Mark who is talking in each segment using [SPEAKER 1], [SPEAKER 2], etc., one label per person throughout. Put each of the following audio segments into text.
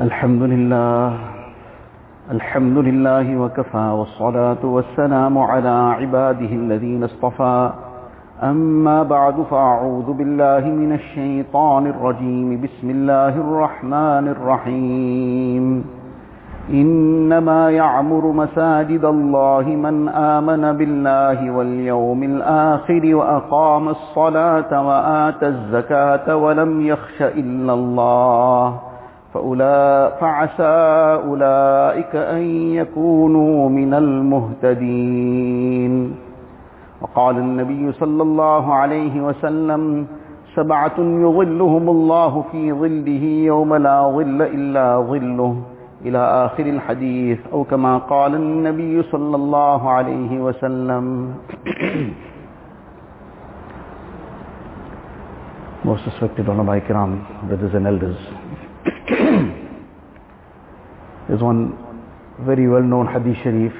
[SPEAKER 1] الحمد لله الحمد لله وكفى والصلاة والسلام على عباده الذين اصطفى. أما بعد فأعوذ بالله من الشيطان الرجيم. بسم الله الرحمن الرحيم. إنما يعمر مساجد الله من آمن بالله واليوم الآخر وأقام الصلاة وآتى الزكاة ولم يخش إلا الله. فأولا فعسى أولئك أن يكونوا من المهتدين. وقال النبي صلى الله عليه وسلم سبعة يظلهم الله في ظله يوم لا ظل إلا ظله. إلى آخر الحديث أو كما قال النبي صلى الله عليه وسلم. Most respected Ulama Ikram, brothers and elders. There's one very well-known hadith sharif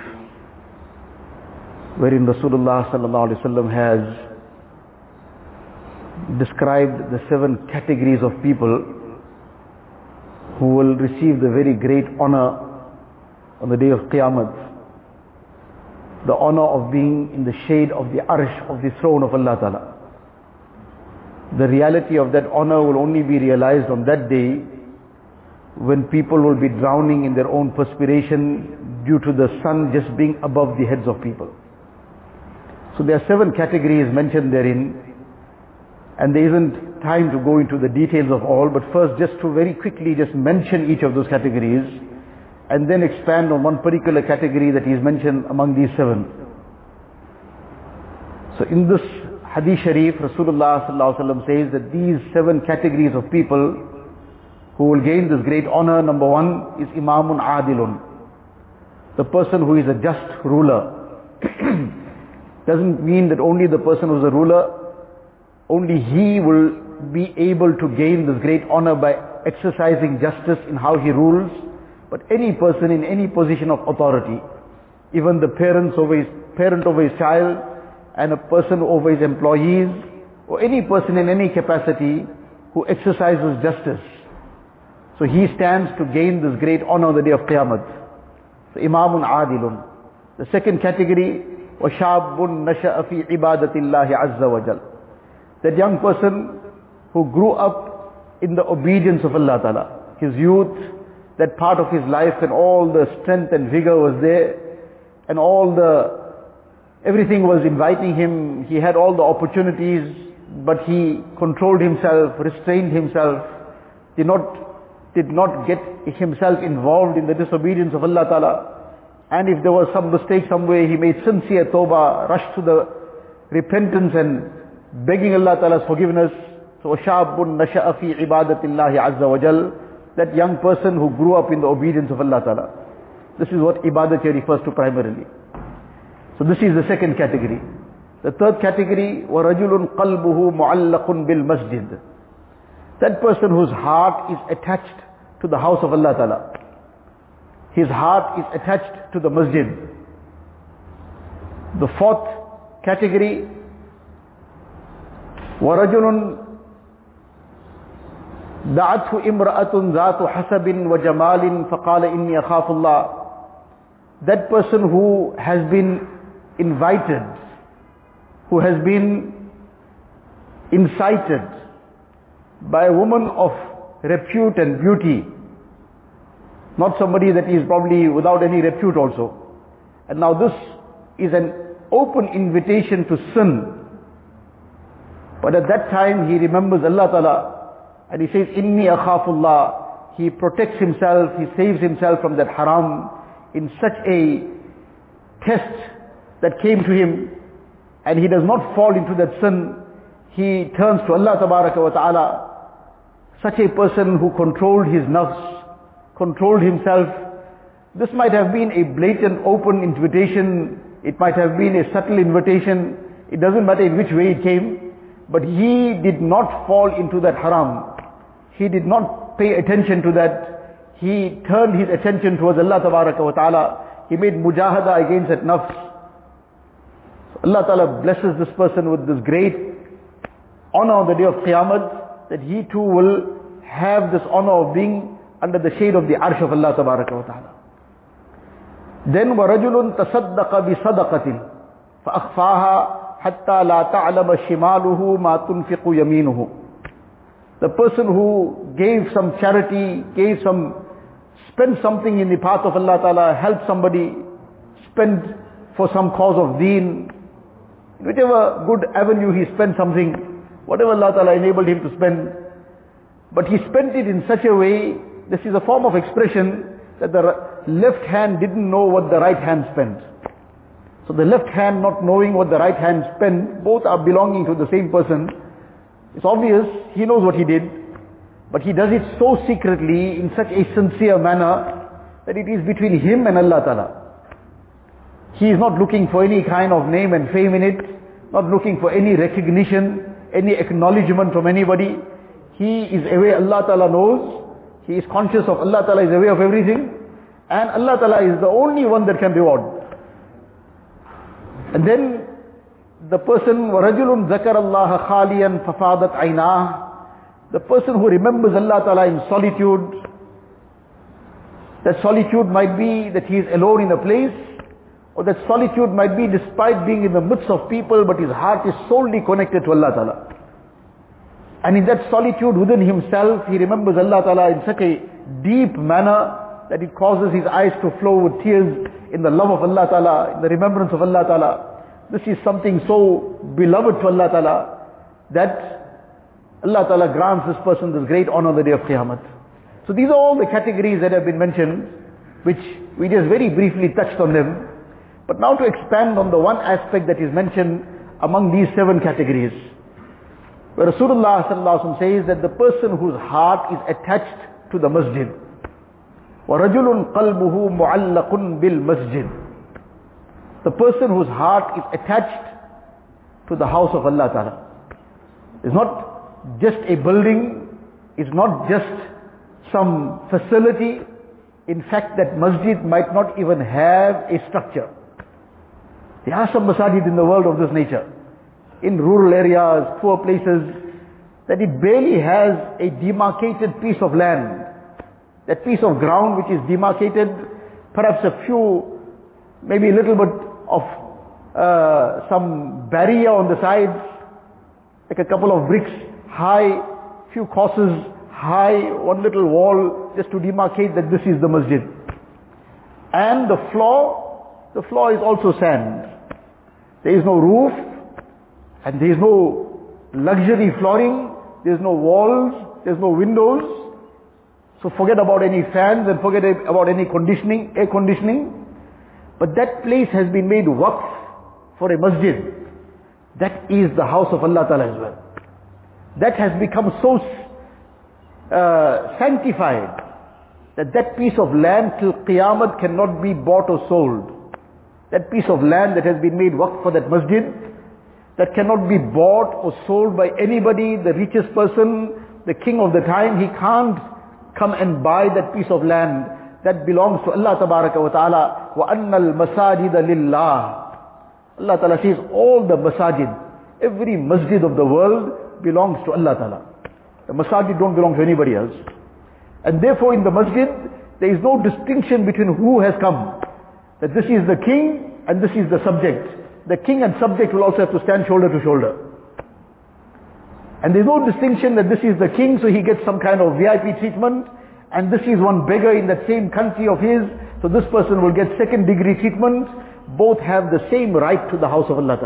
[SPEAKER 1] wherein Rasulullah sallallahu alaihi wasallam has described the seven categories of people who will receive the very great honor on the day of Qiyamah. The honor of being in the shade of the arsh of the throne of Allah Ta'ala. The reality of that honor will only be realized on that day when people will be drowning in their own perspiration due to the sun just being above the heads of people. So there are seven categories mentioned therein and there isn't time to go into the details of all, but first just to very quickly just mention each of those categories and then expand on one particular category that is mentioned among these seven. So in this Hadith Sharif, Rasulullah says that these seven categories of people who will gain this great honor, number one is Imamun Adilun. The person who is a just ruler. Doesn't mean that only the person who is a ruler only he will be able to gain this great honor by exercising justice in how he rules, but any person in any position of authority, even the parents over his, parent over his child, and a person over his employees, or any person in any capacity who exercises justice. So he stands to gain this great honor on the day of Qiyamah. So Imamun Adilun. The second category, وَشَابٌ نَشَأَ فِي عِبَادَةِ اللَّهِ عَزَّ وَجَلَّ that young person who grew up in the obedience of Allah Ta'ala. His youth, that part of his life and all the strength and vigor was there and all the, everything was inviting him. He had all the opportunities but he controlled himself, restrained himself, did not, did not get himself involved in the disobedience of Allah Ta'ala. And if there was some mistake somewhere, he made sincere tawbah, rushed to the repentance and begging Allah Ta'ala's forgiveness. So, شَابٌ نَشَأَ فِي عِبَادَةِ اللَّهِ عَزَّ وَجَلَّ That young person who grew up in the obedience of Allah Ta'ala. This is what ibadat here refers to primarily. So this is the second category. The third category, وَرَجُلٌ قَلْبُهُ مُعَلَّقٌ بِالْمَسْجِدِ That person whose heart is attached to the house of Allah Ta'ala. His heart is attached to the masjid. The fourth category, ورجل دعته امرأة ذات حسب وجمال فقال إني أخاف الله That person who has been invited, who has been incited by a woman of repute and beauty, not somebody that is probably without any repute also. And now this is an open invitation to sin but at that time he remembers Allah Ta'ala and he says, Inni akhafullah. He protects himself, he saves himself from that haram in such a test that came to him and he does not fall into that sin. He turns to Allah Ta'ala. Such a person who controlled his nafs, controlled himself. This might have been a blatant open invitation. It might have been a subtle invitation. It doesn't matter in which way it came. But he did not fall into that haram. He did not pay attention to that. He turned his attention towards Allah wa ta'ala. He made mujahada against that nafs. So Allah ta'ala blesses this person with this great honor on the day of Qiyamah that he too will have this honor of being under the shade of the arsh of Allah tabaraka wa ta'ala. Then وَرَجُلٌ تَصَدَّقَ بِصَدَقَةٍ فَأَخْفَاهَا حَتَّى لَا تَعْلَمَ شِمَالُهُ مَا تُنْفِقُ يَمِينُهُ The person who gave some charity, gave some, spent something in the path of Allah Ta'ala, helped somebody, spent for some cause of deen, whichever good avenue he spent something, whatever Allah Ta'ala enabled him to spend, but he spent it in such a way, this is a form of expression that the left hand didn't know what the right hand spent. So the left hand not knowing what the right hand spent, both are belonging to the same person. It's obvious, he knows what he did, but he does it so secretly, in such a sincere manner, that it is between him and Allah Ta'ala. He is not looking for any kind of name and fame in it, not looking for any recognition, any acknowledgement from anybody. He is aware Allah Ta'ala knows, he is conscious of Allah Ta'ala is aware of everything, and Allah Ta'ala is the only one that can reward. And then the person, وَرَجُلٌ ذَكَرَ اللَّهَ خَالِيًا فَفَاضَتْ عَيْنَاهُ The person who remembers Allah Ta'ala in solitude, that solitude might be that he is alone in a place, or that solitude might be despite being in the midst of people, but his heart is solely connected to Allah Ta'ala. And in that solitude within himself, he remembers Allah Ta'ala in such a deep manner that it causes his eyes to flow with tears in the love of Allah Ta'ala, in the remembrance of Allah Ta'ala. This is something so beloved to Allah Ta'ala that Allah Ta'ala grants this person this great honor on the day of Qiyamah. So these are all the categories that have been mentioned, which we just very briefly touched on them. But now to expand on the one aspect that is mentioned among these seven categories. Where Rasulullah says that the person whose heart is attached to the masjid, وَرَجُلٌ قَلْبُهُ مُعَلَّقٌ بِالْمَسْجِدِ The person whose heart is attached to the house of Allah Ta'ala. Is not just a building, is not just some facility. In fact, that masjid might not even have a structure. There are some masajid in the world of this nature. In rural areas, poor places, that it barely has a demarcated piece of land that piece of ground which is demarcated, perhaps a few, maybe a little bit of uh, some barrier on the sides, like a couple of bricks high, few crosses high, one little wall, just to demarcate that this is the masjid. And the floor, the floor is also sand. There is no roof, and there is no luxury flooring, there is no walls, there is no windows, so forget about any fans and forget about any conditioning, air conditioning. But that place has been made waqf for a masjid. That is the house of Allah Ta'ala as well. That has become so uh, sanctified that that piece of land till Qiyamah cannot be bought or sold. That piece of land that has been made waqf for that masjid, that cannot be bought or sold by anybody, the richest person, the king of the time, he can't come and buy that piece of land. That belongs to Allah tabaraka wa ta'ala. Annal masajid lillah. Allah ta'ala says all the masajid every masjid of the world belongs to Allah ta'ala. The masajid don't belong to anybody else. And therefore in the masjid there is no distinction between who has come that this is the king and this is the subject the king and subject will also have to stand shoulder to shoulder and there's no distinction that this is the king, so he gets some kind of VIP treatment, and this is one beggar in that same country of his, so this person will get second degree treatment. Both have the same right to the house of Allah.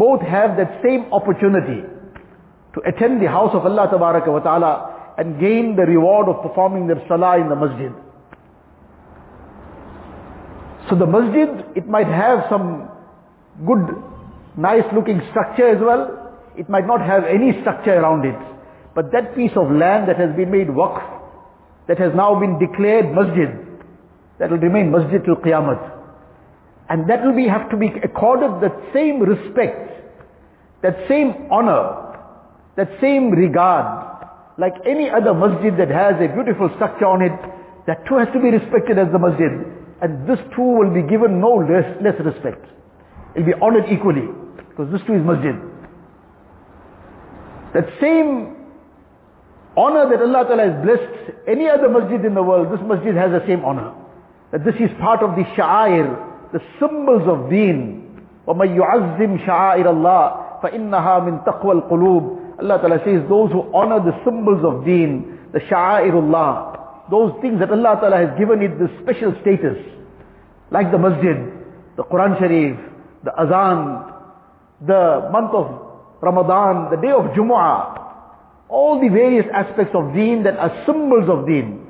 [SPEAKER 1] Both have that same opportunity to attend the house of Allah Ta'ala and gain the reward of performing their salah in the masjid. So the masjid, it might have some good, nice looking structure as well, it might not have any structure around it. But that piece of land that has been made waqf, that has now been declared masjid, that will remain masjid till qiyamah. And that will be, have to be accorded the same respect, that same honor, that same regard, like any other masjid that has a beautiful structure on it, that too has to be respected as the masjid. And this too will be given no less, less respect. It will be honored equally, because this too is masjid. That same honor that Allah Ta'ala has blessed any other masjid in the world, this masjid has the same honor. That this is part of the sha'air, the symbols of deen. وَمَن يُعَزِّمْ شَعَائِرَ اللَّهِ فَإِنَّهَا مِن تَقْوَى الْقُلُوبِ Allah Ta'ala says those who honor the symbols of deen, the sha'airullah, those things that Allah Ta'ala has given it this special status, like the masjid, the Quran Sharif, the azan, the month of Ramadan, the day of Jumu'ah, all the various aspects of deen that are symbols of deen.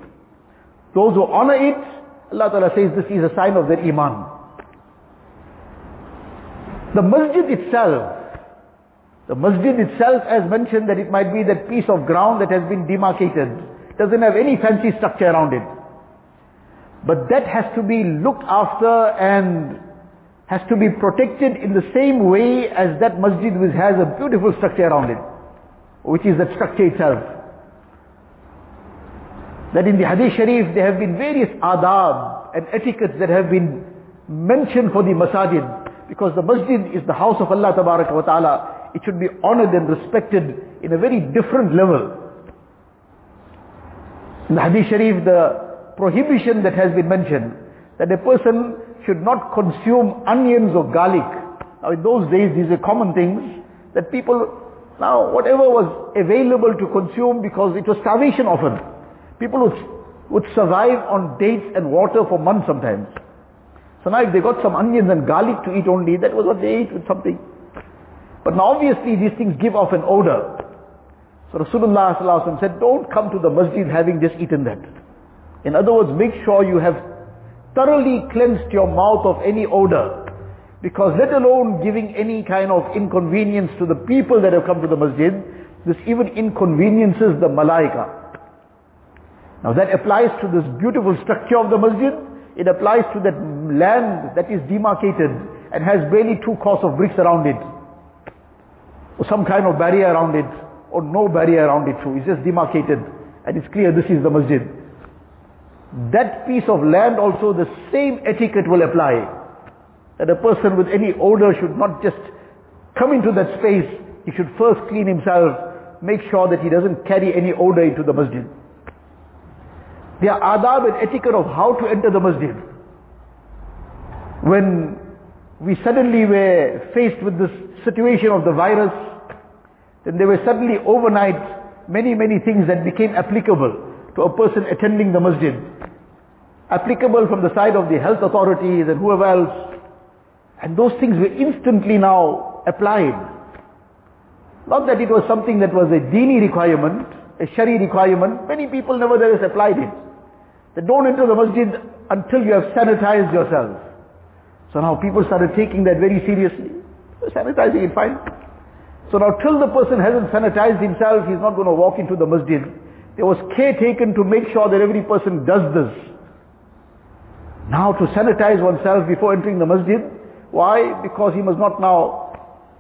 [SPEAKER 1] Those who honor it, Allah Ta'ala says this is a sign of their iman. The masjid itself, the masjid itself as mentioned that it might be that piece of ground that has been demarcated, doesn't have any fancy structure around it. But that has to be looked after and has to be protected in the same way as that masjid which has a beautiful structure around it, which is that structure itself. That in the Hadith Sharif there have been various adab and etiquettes that have been mentioned for the masajid because the masjid is the house of Allah ta'ala. It should be honored and respected in a very different level. In the Hadith Sharif the prohibition that has been mentioned that a person should not consume onions or garlic. Now in those days these are common things that people, now whatever was available to consume because it was starvation often. People would, would survive on dates and water for months sometimes. So now if they got some onions and garlic to eat only, that was what they ate with something. But now obviously these things give off an odor. So Rasulullah said, don't come to the masjid having just eaten that. In other words, make sure you have thoroughly cleansed your mouth of any odor. Because let alone giving any kind of inconvenience to the people that have come to the masjid, this even inconveniences the malaika. Now that applies to this beautiful structure of the masjid. It applies to that land that is demarcated and has barely two course of bricks around it. Or some kind of barrier around it. Or no barrier around it too. It's just demarcated. And it's clear this is the masjid that piece of land also the same etiquette will apply. That a person with any odor should not just come into that space. He should first clean himself, make sure that he doesn't carry any odor into the masjid. There are adab and etiquette of how to enter the masjid. When we suddenly were faced with this situation of the virus, then there were suddenly overnight many, many things that became applicable to a person attending the masjid. Applicable from the side of the health authorities and whoever else. And those things were instantly now applied. Not that it was something that was a dini requirement, a shari requirement. Many people nevertheless applied it. They don't enter the masjid until you have sanitized yourself. So now people started taking that very seriously. Sanitizing it, fine. So now till the person hasn't sanitized himself, he's not going to walk into the masjid. There was care taken to make sure that every person does this. Now to sanitize oneself before entering the masjid. Why? Because he must not now,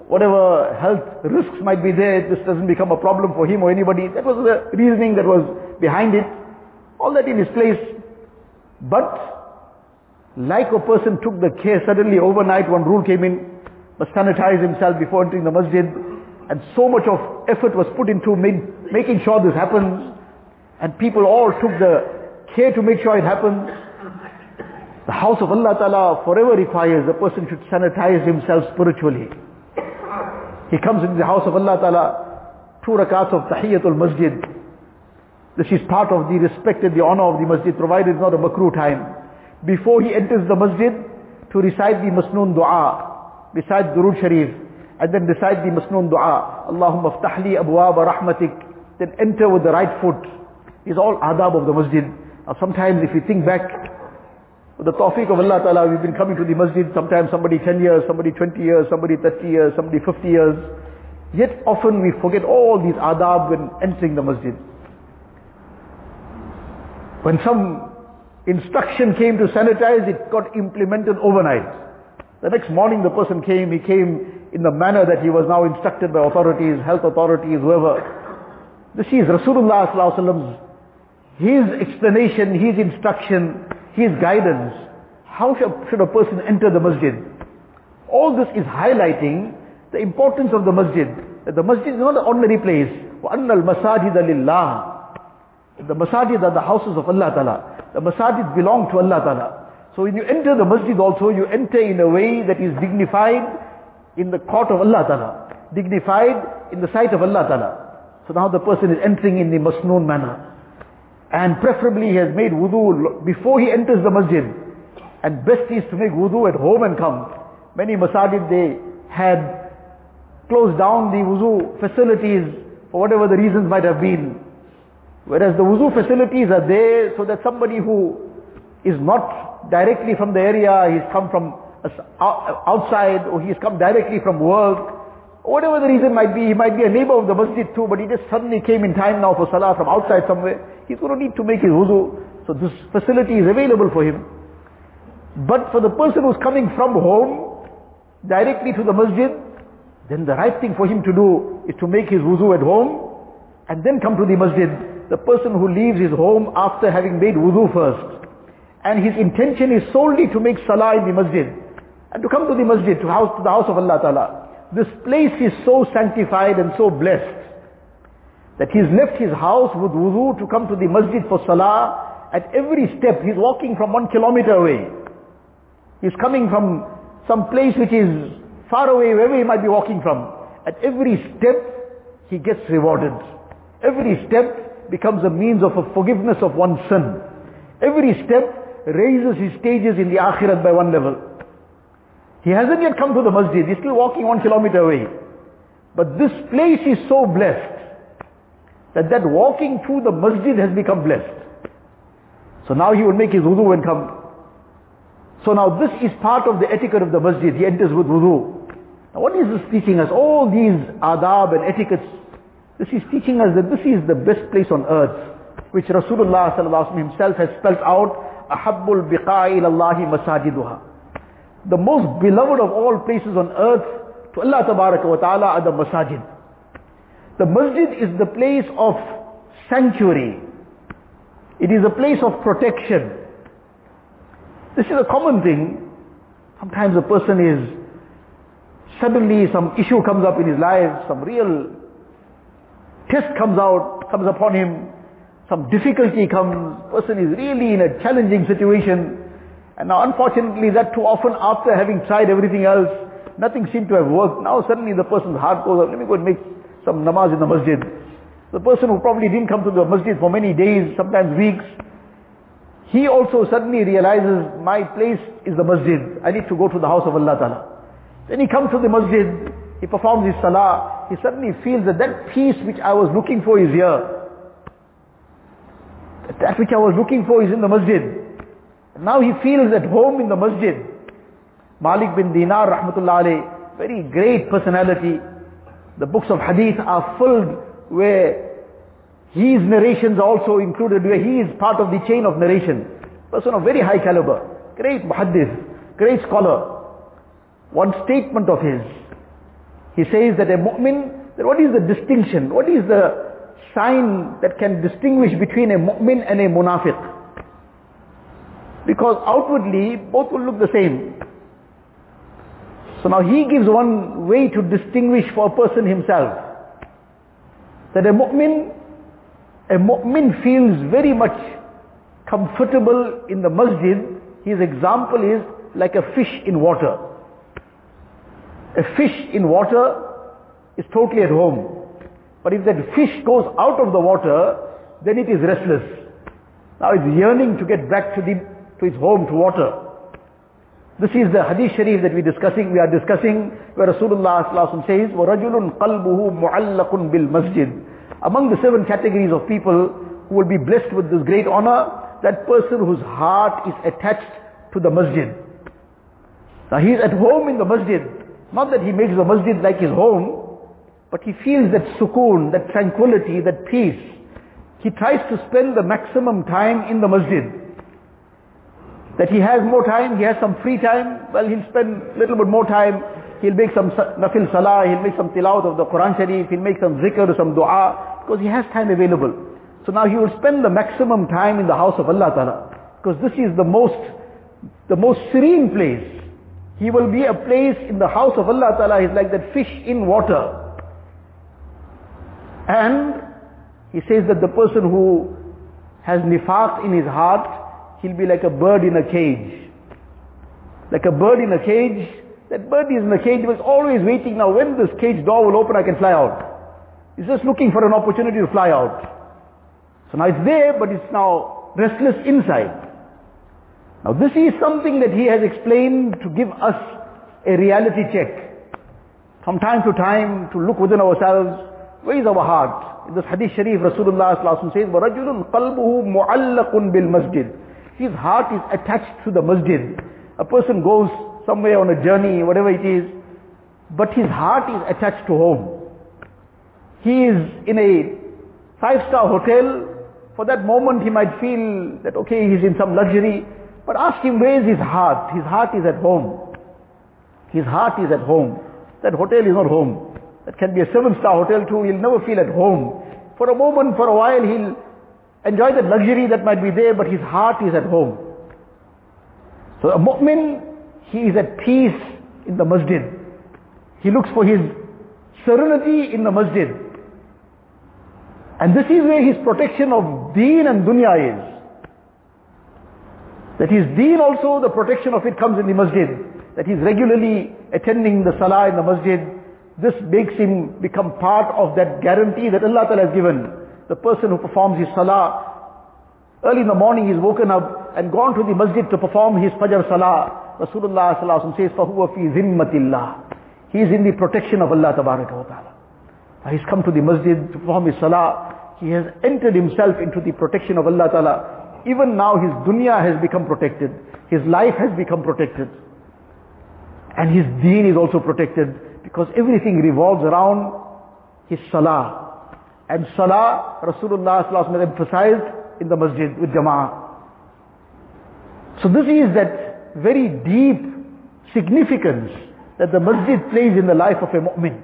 [SPEAKER 1] whatever health risks might be there, this doesn't become a problem for him or anybody. That was the reasoning that was behind it. All that in its place. But, like a person took the care, suddenly overnight one rule came in, must sanitize himself before entering the masjid. And so much of effort was put into making sure this happens. And people all took the care to make sure it happens. The house of Allah Ta'ala forever requires the person should sanitize himself spiritually. He comes into the house of Allah Ta'ala, two rakats of Tahiyyatul Masjid. This is part of the respect and the honor of the masjid, provided it's not a makruh time. Before he enters the masjid, to recite the masnoon dua, besides Durood Sharif, and then recite the masnoon dua, Allahumma ftahli abwaaba rahmatik, then enter with the right foot is all adab of the masjid. Now sometimes if you think back, with the tawfiq of Allah Ta'ala, we've been coming to the masjid, sometimes somebody 10 years, somebody 20 years, somebody 30 years, somebody 50 years. Yet often we forget all these adab when entering the masjid. When some instruction came to sanitize, it got implemented overnight. The next morning the person came, he came in the manner that he was now instructed by authorities, health authorities, whoever. This is Rasulullah his explanation, his instruction, his guidance. How should a person enter the masjid? All this is highlighting the importance of the masjid. That the masjid is not an ordinary place. وَأَنَّ الْمَسَاجِدَ لِلَّهِ The masajid are the houses of Allah Ta'ala. The masajid belong to Allah Ta'ala. So when you enter the masjid also, you enter in a way that is dignified in the court of Allah Ta'ala. Dignified in the sight of Allah Ta'ala. So now the person is entering in the masnoon manner. And preferably he has made wudu before he enters the masjid. And best is to make wudu at home and come. Many masajid they had closed down the wudu facilities for whatever the reasons might have been. Whereas the wuzu facilities are there so that somebody who is not directly from the area, he's come from outside or he's come directly from work, whatever the reason might be, he might be a neighbor of the masjid too, but he just suddenly came in time now for salah from outside somewhere, he's going to need to make his wuzu. So this facility is available for him. But for the person who's coming from home, directly to the masjid, then the right thing for him to do is to make his wuzu at home, and then come to the masjid the person who leaves his home after having made wudu first. And his intention is solely to make salah in the masjid. And to come to the masjid, to, house, to the house of Allah Ta'ala. This place is so sanctified and so blessed that he's left his house with wudu to come to the masjid for salah. At every step, he's walking from one kilometer away. He's coming from some place which is far away, wherever he might be walking from. At every step, he gets rewarded. Every step, becomes a means of a forgiveness of one's sin. Every step raises his stages in the akhirat by one level. He hasn't yet come to the masjid, he's still walking one kilometer away. But this place is so blessed that that walking through the masjid has become blessed. So now he will make his wudu and come. So now this is part of the etiquette of the masjid. He enters with wudu. Now what is this teaching us? All these adab and etiquettes this is teaching us that this is the best place on earth, which Rasulullah himself has spelt out, أَحَبُّ الْبِقَاءِ إِلَى اللَّهِ مَسَاجِدُهَا the most beloved of all places on earth to Allah wa ta'ala are the masajid. The masjid is the place of sanctuary. It is a place of protection. This is a common thing. Sometimes a person is, suddenly some issue comes up in his life, some real test comes out, comes upon him, some difficulty comes, person is really in a challenging situation, and now unfortunately that too often after having tried everything else, nothing seemed to have worked. Now suddenly the person's heart goes up, let me go and make some namaz in the masjid. The person who probably didn't come to the masjid for many days, sometimes weeks, he also suddenly realizes my place is the masjid. I need to go to the house of Allah Ta'ala. Then he comes to the masjid, he performs his salah, he suddenly feels that that peace which I was looking for is here. That which I was looking for is in the masjid. Now he feels at home in the masjid. Malik bin Dinar, rahmatullah alayh, very great personality. The books of hadith are filled where his narrations also included, where he is part of the chain of narration. Person of very high caliber, great muhaddith, great scholar. One statement of his, he says that a mu'min, that what is the distinction? What is the sign that can distinguish between a mu'min and a munafiq? Because outwardly, both will look the same. So now he gives one way to distinguish for a person himself. That a mu'min, a mu'min feels very much comfortable in the masjid. His example is like a fish in water. A fish in water is totally at home. But if that fish goes out of the water, then it is restless. Now it's yearning to get back to, the, to its home, to water. This is the hadith sharif that we're discussing, we are discussing where Rasulullah says, وَرَجُلٌ قَلْبُهُ مُعَلَّقٌ بِالْمَسْجِدِ Among the seven categories of people who will be blessed with this great honor, that person whose heart is attached to the masjid. Now he is at home in the masjid, not that he makes the masjid like his home, but he feels that sukoon, that tranquility, that peace. He tries to spend the maximum time in the masjid. That he has more time, he has some free time, well he'll spend a little bit more time, he'll make some nafil salah, he'll make some tilawat of the Quran Sharif, he'll make some zikr, some dua, because he has time available. So now he will spend the maximum time in the house of Allah Ta'ala. Because this is the most, the most serene place. He will be a place in the house of Allah Ta'ala is like that fish in water. And he says that the person who has nifaq in his heart, he'll be like a bird in a cage. Like a bird in a cage, that bird is in a cage, was always waiting now when this cage door will open I can fly out. He's just looking for an opportunity to fly out. So now it's there, but it's now restless inside. Now this is something that he has explained to give us a reality check. From time to time to look within ourselves, where is our heart? In this hadith sharif, Rasulullah says, وَرَجُلٌ قَلْبُهُ مُعَلَّقٌ بِالْمَسْجِدِ his heart is attached to the masjid. A person goes somewhere on a journey, whatever it is, but his heart is attached to home. He is in a five-star hotel. For that moment he might feel that okay, he's in some luxury, but ask him where is his heart? His heart is at home. His heart is at home. That hotel is not home. That can be a seven-star hotel too. He'll never feel at home. For a moment, for a while, he'll enjoy the luxury that might be there, but his heart is at home. So a mu'min, he is at peace in the masjid. He looks for his serenity in the masjid. And this is where his protection of deen and dunya is. That his deen also, the protection of it comes in the masjid. That he's regularly attending the salah in the masjid. This makes him become part of that guarantee that Allah Ta'ala has given The person who performs his salah, early in the morning he's woken up and gone to the masjid to perform his fajr salah. Rasulullah says, فَهُوَ فِي ذِمَّةِ اللَّهِ He is in the protection of Allah Ta'ala. He's come to the masjid to perform his salah. He has entered himself into the protection of Allah Ta'ala. Even now his dunya has become protected. His life has become protected. And his deen is also protected because everything revolves around his salah. And salah, Rasulullah emphasized in the masjid with jama'ah. So this is that very deep significance that the masjid plays in the life of a mu'min.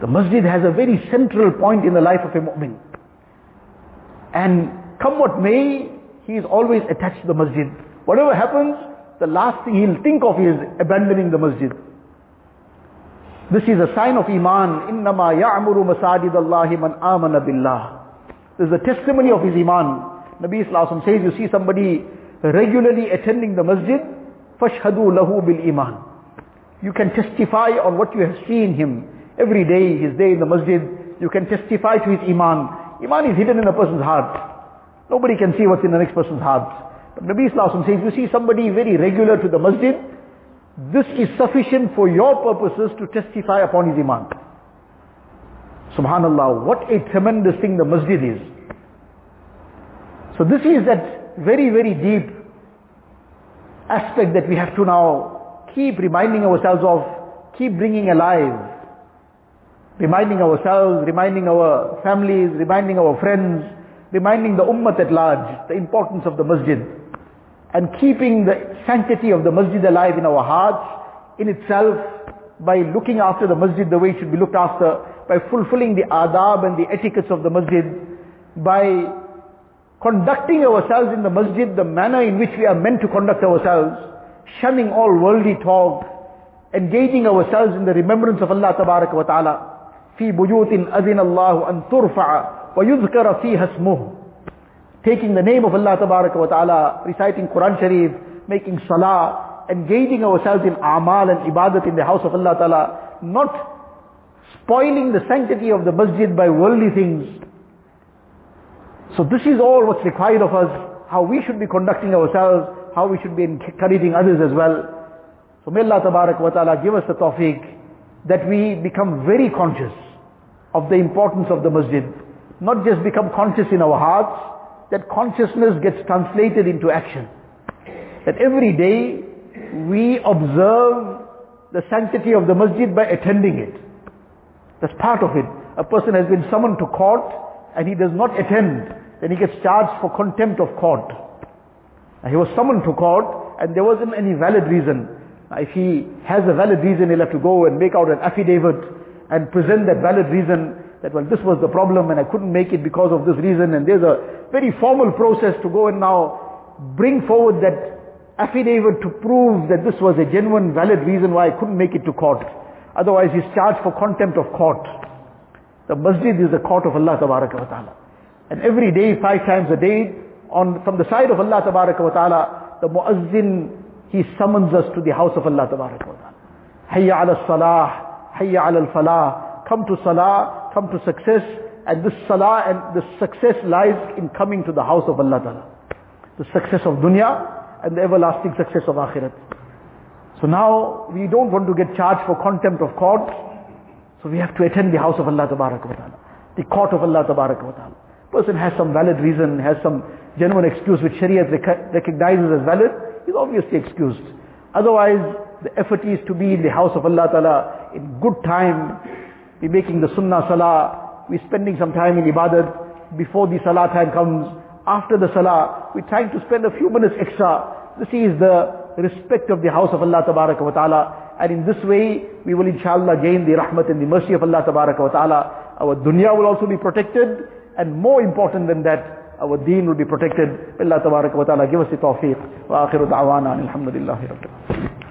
[SPEAKER 1] The masjid has a very central point in the life of a mu'min. And come what may, he is always attached to the masjid. Whatever happens, the last thing he'll think of is abandoning the masjid. This is a sign of iman. إِنَّمَا يَعْمُرُ مَسَاجِدَ اللَّهِ مَنْ آمَنَ بِاللَّهِ This is a testimony of his iman. Nabi Sallallahu says, you see somebody regularly attending the masjid, فَاشْهَدُوا لَهُ بِالْإِيمَانِ You can testify on what you have seen him. Every day he's there in the masjid, you can testify to his iman. Iman is hidden in a person's heart. Nobody can see what's in the next person's heart. But Nabi Sallallahu says, you see somebody very regular to the masjid, this is sufficient for your purposes to testify upon his iman. Subhanallah, what a tremendous thing the masjid is. So this is that very, very deep aspect that we have to now keep reminding ourselves of, keep bringing alive. Reminding ourselves, reminding our families, reminding our friends, reminding the ummah at large, the importance of the masjid And keeping the sanctity of the masjid alive in our hearts, in itself, by looking after the masjid the way it should be looked after, by fulfilling the adab and the etiquettes of the masjid, by conducting ourselves in the masjid the manner in which we are meant to conduct ourselves, shunning all worldly talk, engaging ourselves in the remembrance of Allah wa ta'ala. في بيوت أذن الله أن ترفع ويذكر فيها اسمه taking the name of Allah wa ta'ala, reciting Quran Sharif, making salah, engaging ourselves in amal and ibadat in the house of Allah ta'ala, not spoiling the sanctity of the masjid by worldly things. So this is all what's required of us, how we should be conducting ourselves, how we should be encouraging others as well. So may Allah wa ta'ala give us the tawfiq that we become very conscious of the importance of the masjid. Not just become conscious in our hearts, that consciousness gets translated into action. That every day we observe the sanctity of the masjid by attending it. That's part of it. A person has been summoned to court and he does not attend, then he gets charged for contempt of court. Now, he was summoned to court and there wasn't any valid reason. Now, if he has a valid reason, he'll have to go and make out an affidavit and present that valid reason that well this was the problem and I couldn't make it because of this reason and there's a very formal process to go and now bring forward that affidavit to prove that this was a genuine valid reason why I couldn't make it to court. Otherwise he's charged for contempt of court. The masjid is the court of Allah ta'ala. And every day, five times a day, on from the side of Allah Ta'ala, the muazzin, he summons us to the house of Allah Ta'ala. Hayya ala salah, hayya ala falah. Come to salah, come to success, and this salah and the success lies in coming to the house of Allah Ta'ala. The success of dunya and the everlasting success of akhirat. So now we don't want to get charged for contempt of court. So we have to attend the house of Allah Ta'ala. The court of Allah Ta'ala. Person has some valid reason, has some genuine excuse which Sharia recognizes as valid, is obviously excused. Otherwise, the effort is to be in the house of Allah Ta'ala in good time, be making the sunnah salah, we spending some time in ibadat, before the salah time comes, after the salah, we're trying to spend a few minutes extra. This is the respect of the house of Allah Tabaraka wa Ta'ala. And in this way, we will inshallah gain the rahmat and the mercy of Allah Tabaraka wa Ta'ala. Our dunya will also be protected. And more important than that, our deen will be protected. Allah Tabaraka wa Ta'ala give us the tawfiq. Wa akhiru da'wana alhamdulillahi rabbil